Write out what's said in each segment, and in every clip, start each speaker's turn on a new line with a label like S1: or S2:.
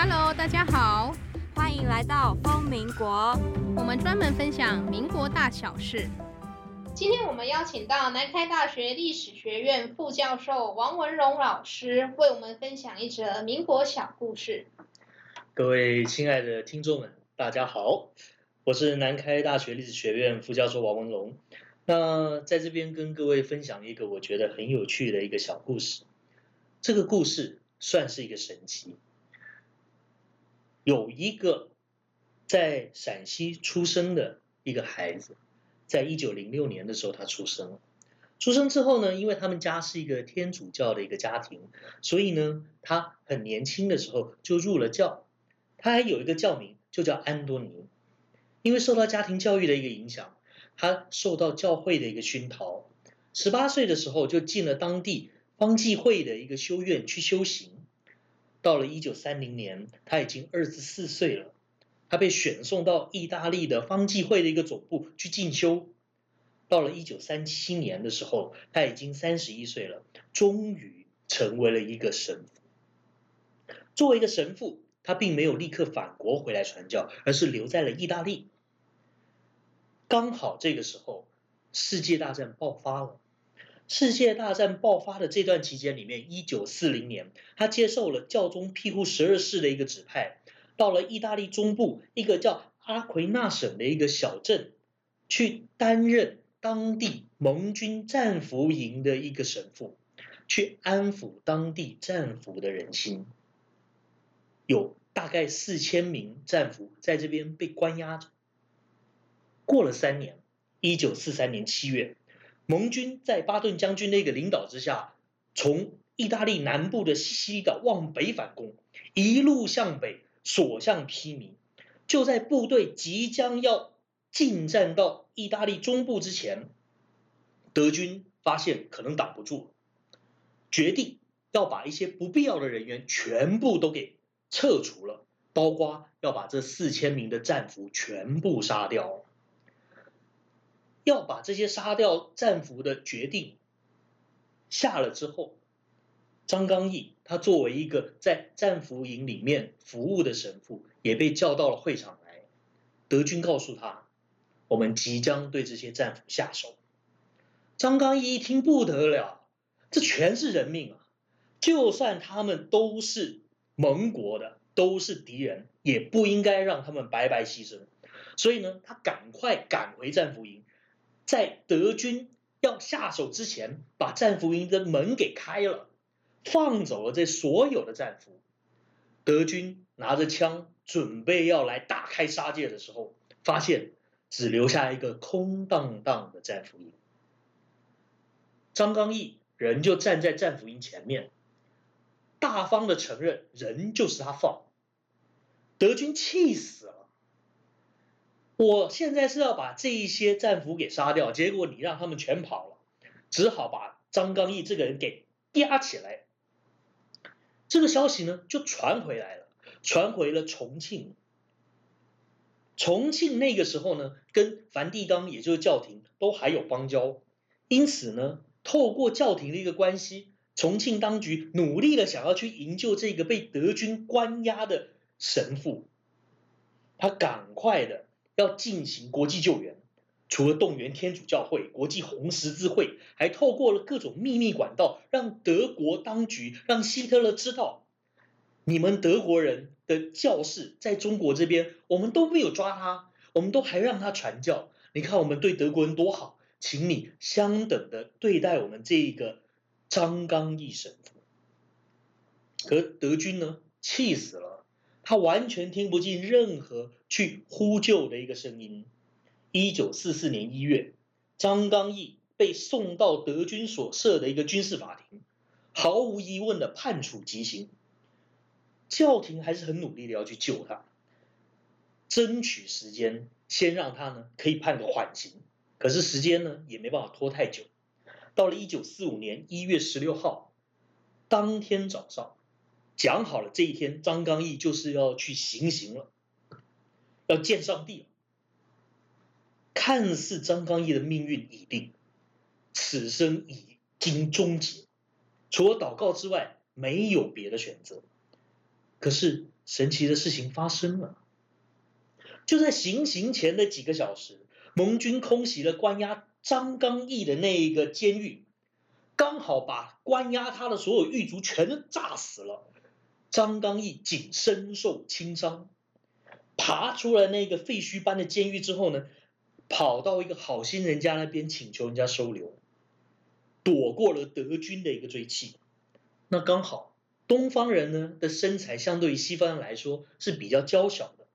S1: Hello，大家好，
S2: 欢迎来到风民国，
S1: 我们专门分享民国大小事。
S3: 今天我们邀请到南开大学历史学院副教授王文荣老师，为我们分享一则民国小故事。
S4: 各位亲爱的听众们，大家好，我是南开大学历史学院副教授王文荣。那在这边跟各位分享一个我觉得很有趣的一个小故事。这个故事算是一个神奇。有一个在陕西出生的一个孩子，在一九零六年的时候他出生了。出生之后呢，因为他们家是一个天主教的一个家庭，所以呢，他很年轻的时候就入了教。他还有一个教名，就叫安多尼。因为受到家庭教育的一个影响，他受到教会的一个熏陶，十八岁的时候就进了当地方济会的一个修院去修行。到了一九三零年，他已经二十四岁了。他被选送到意大利的方济会的一个总部去进修。到了一九三七年的时候，他已经三十一岁了，终于成为了一个神父。作为一个神父，他并没有立刻返国回来传教，而是留在了意大利。刚好这个时候，世界大战爆发了。世界大战爆发的这段期间里面，一九四零年，他接受了教宗庇护十二世的一个指派，到了意大利中部一个叫阿奎纳省的一个小镇，去担任当地盟军战俘营的一个神父，去安抚当地战俘的人心。有大概四千名战俘在这边被关押着。过了三年，一九四三年七月。盟军在巴顿将军的一个领导之下，从意大利南部的西西里岛往北反攻，一路向北，所向披靡。就在部队即将要进站到意大利中部之前，德军发现可能挡不住，决定要把一些不必要的人员全部都给撤除了，包括要把这四千名的战俘全部杀掉。要把这些杀掉战俘的决定下了之后，张刚毅他作为一个在战俘营里面服务的神父，也被叫到了会场来。德军告诉他，我们即将对这些战俘下手。张刚毅一听不得了，这全是人命啊！就算他们都是盟国的，都是敌人，也不应该让他们白白牺牲。所以呢，他赶快赶回战俘营。在德军要下手之前，把战俘营的门给开了，放走了这所有的战俘。德军拿着枪准备要来大开杀戒的时候，发现只留下一个空荡荡的战俘营。张刚义人就站在战俘营前面，大方的承认人就是他放。德军气死了。我现在是要把这一些战俘给杀掉，结果你让他们全跑了，只好把张刚毅这个人给押起来。这个消息呢就传回来了，传回了重庆。重庆那个时候呢，跟梵蒂冈也就是教廷都还有邦交，因此呢，透过教廷的一个关系，重庆当局努力的想要去营救这个被德军关押的神父，他赶快的。要进行国际救援，除了动员天主教会、国际红十字会，还透过了各种秘密管道，让德国当局、让希特勒知道，你们德国人的教士在中国这边，我们都没有抓他，我们都还让他传教。你看我们对德国人多好，请你相等的对待我们这一个张刚义神父。可德军呢，气死了。他完全听不进任何去呼救的一个声音。一九四四年一月，张刚毅被送到德军所设的一个军事法庭，毫无疑问的判处极刑。教廷还是很努力的要去救他，争取时间，先让他呢可以判个缓刑。可是时间呢也没办法拖太久。到了一九四五年一月十六号，当天早上。讲好了，这一天张刚毅就是要去行刑了，要见上帝。看似张刚毅的命运已定，此生已经终结，除了祷告之外，没有别的选择。可是神奇的事情发生了。就在行刑前的几个小时，盟军空袭了关押张刚毅的那一个监狱，刚好把关押他的所有狱卒全都炸死了。张刚毅仅身受轻伤，爬出了那个废墟般的监狱之后呢，跑到一个好心人家那边请求人家收留，躲过了德军的一个追击。那刚好东方人呢的身材相对于西方人来说是比较娇小的，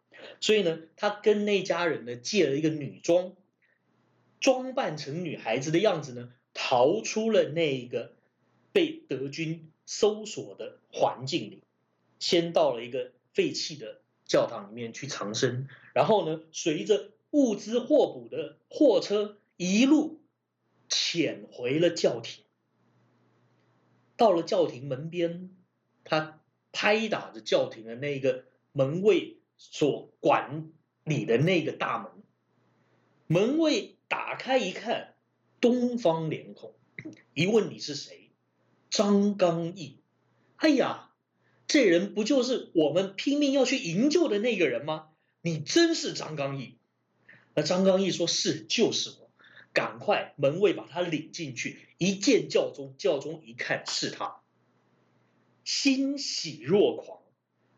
S4: 所以呢，他跟那家人呢借了一个女装，装扮成女孩子的样子呢，逃出了那个被德军搜索的环境里。先到了一个废弃的教堂里面去藏身，然后呢，随着物资货补的货车一路潜回了教廷。到了教廷门边，他拍打着教廷的那个门卫所管理的那个大门，门卫打开一看，东方脸孔，一问你是谁？张刚毅。哎呀！这人不就是我们拼命要去营救的那个人吗？你真是张刚毅。那张刚毅说：“是，就是我。”赶快门卫把他领进去，一见教宗，教宗一看是他，欣喜若狂，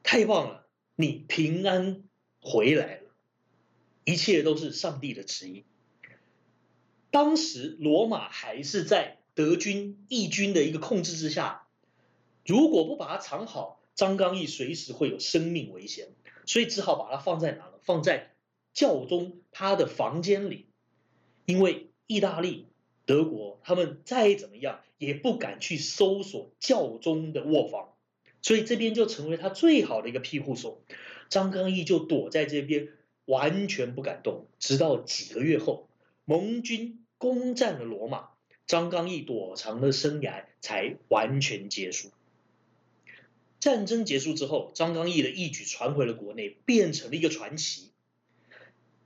S4: 太棒了！你平安回来了，一切都是上帝的旨意。当时罗马还是在德军义军的一个控制之下，如果不把它藏好，张刚毅随时会有生命危险，所以只好把它放在哪呢？放在教宗他的房间里，因为意大利、德国他们再怎么样也不敢去搜索教宗的卧房，所以这边就成为他最好的一个庇护所。张刚毅就躲在这边，完全不敢动，直到几个月后，盟军攻占了罗马，张刚毅躲藏的生涯才完全结束。战争结束之后，张刚毅的义举传回了国内，变成了一个传奇。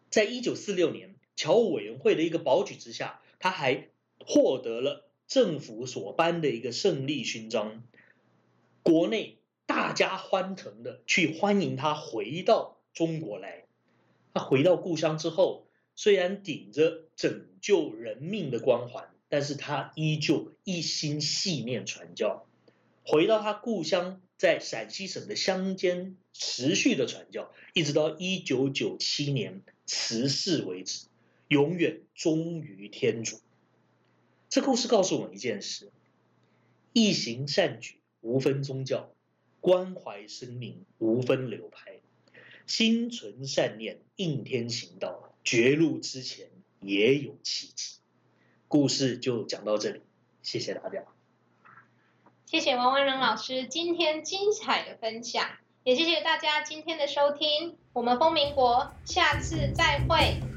S4: 在一九四六年，侨务委员会的一个保举之下，他还获得了政府所颁的一个胜利勋章。国内大家欢腾的去欢迎他回到中国来。他回到故乡之后，虽然顶着拯救人命的光环，但是他依旧一心系念传教。回到他故乡。在陕西省的乡间持续的传教，一直到一九九七年辞世为止，永远忠于天主。这故事告诉我们一件事：一行善举无分宗教，关怀生命无分流派，心存善念应天行道，绝路之前也有奇迹。故事就讲到这里，谢谢大家。
S3: 谢谢王文仁老师今天精彩的分享，也谢谢大家今天的收听。我们风民国下次再会。